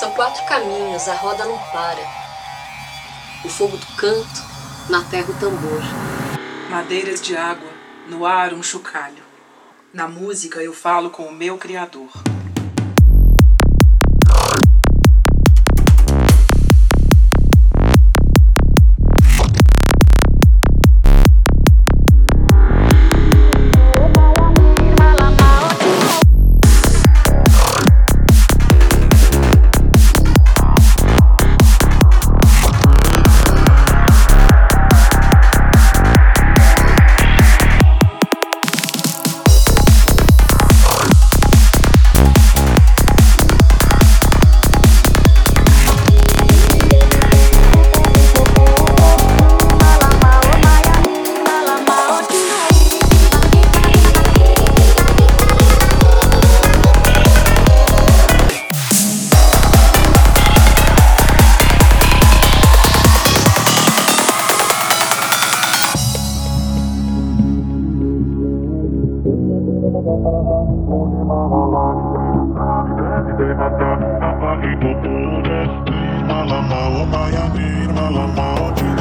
São quatro caminhos, a roda não para. O fogo do canto, na terra o tambor. Madeiras de água, no ar um chocalho. Na música eu falo com o meu Criador. Mama, oh, Miami, Mama,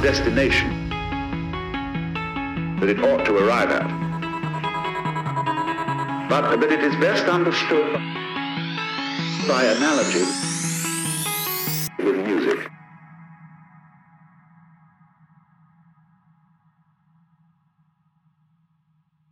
destination that it ought to arrive at. But that it is best understood by analogy with music.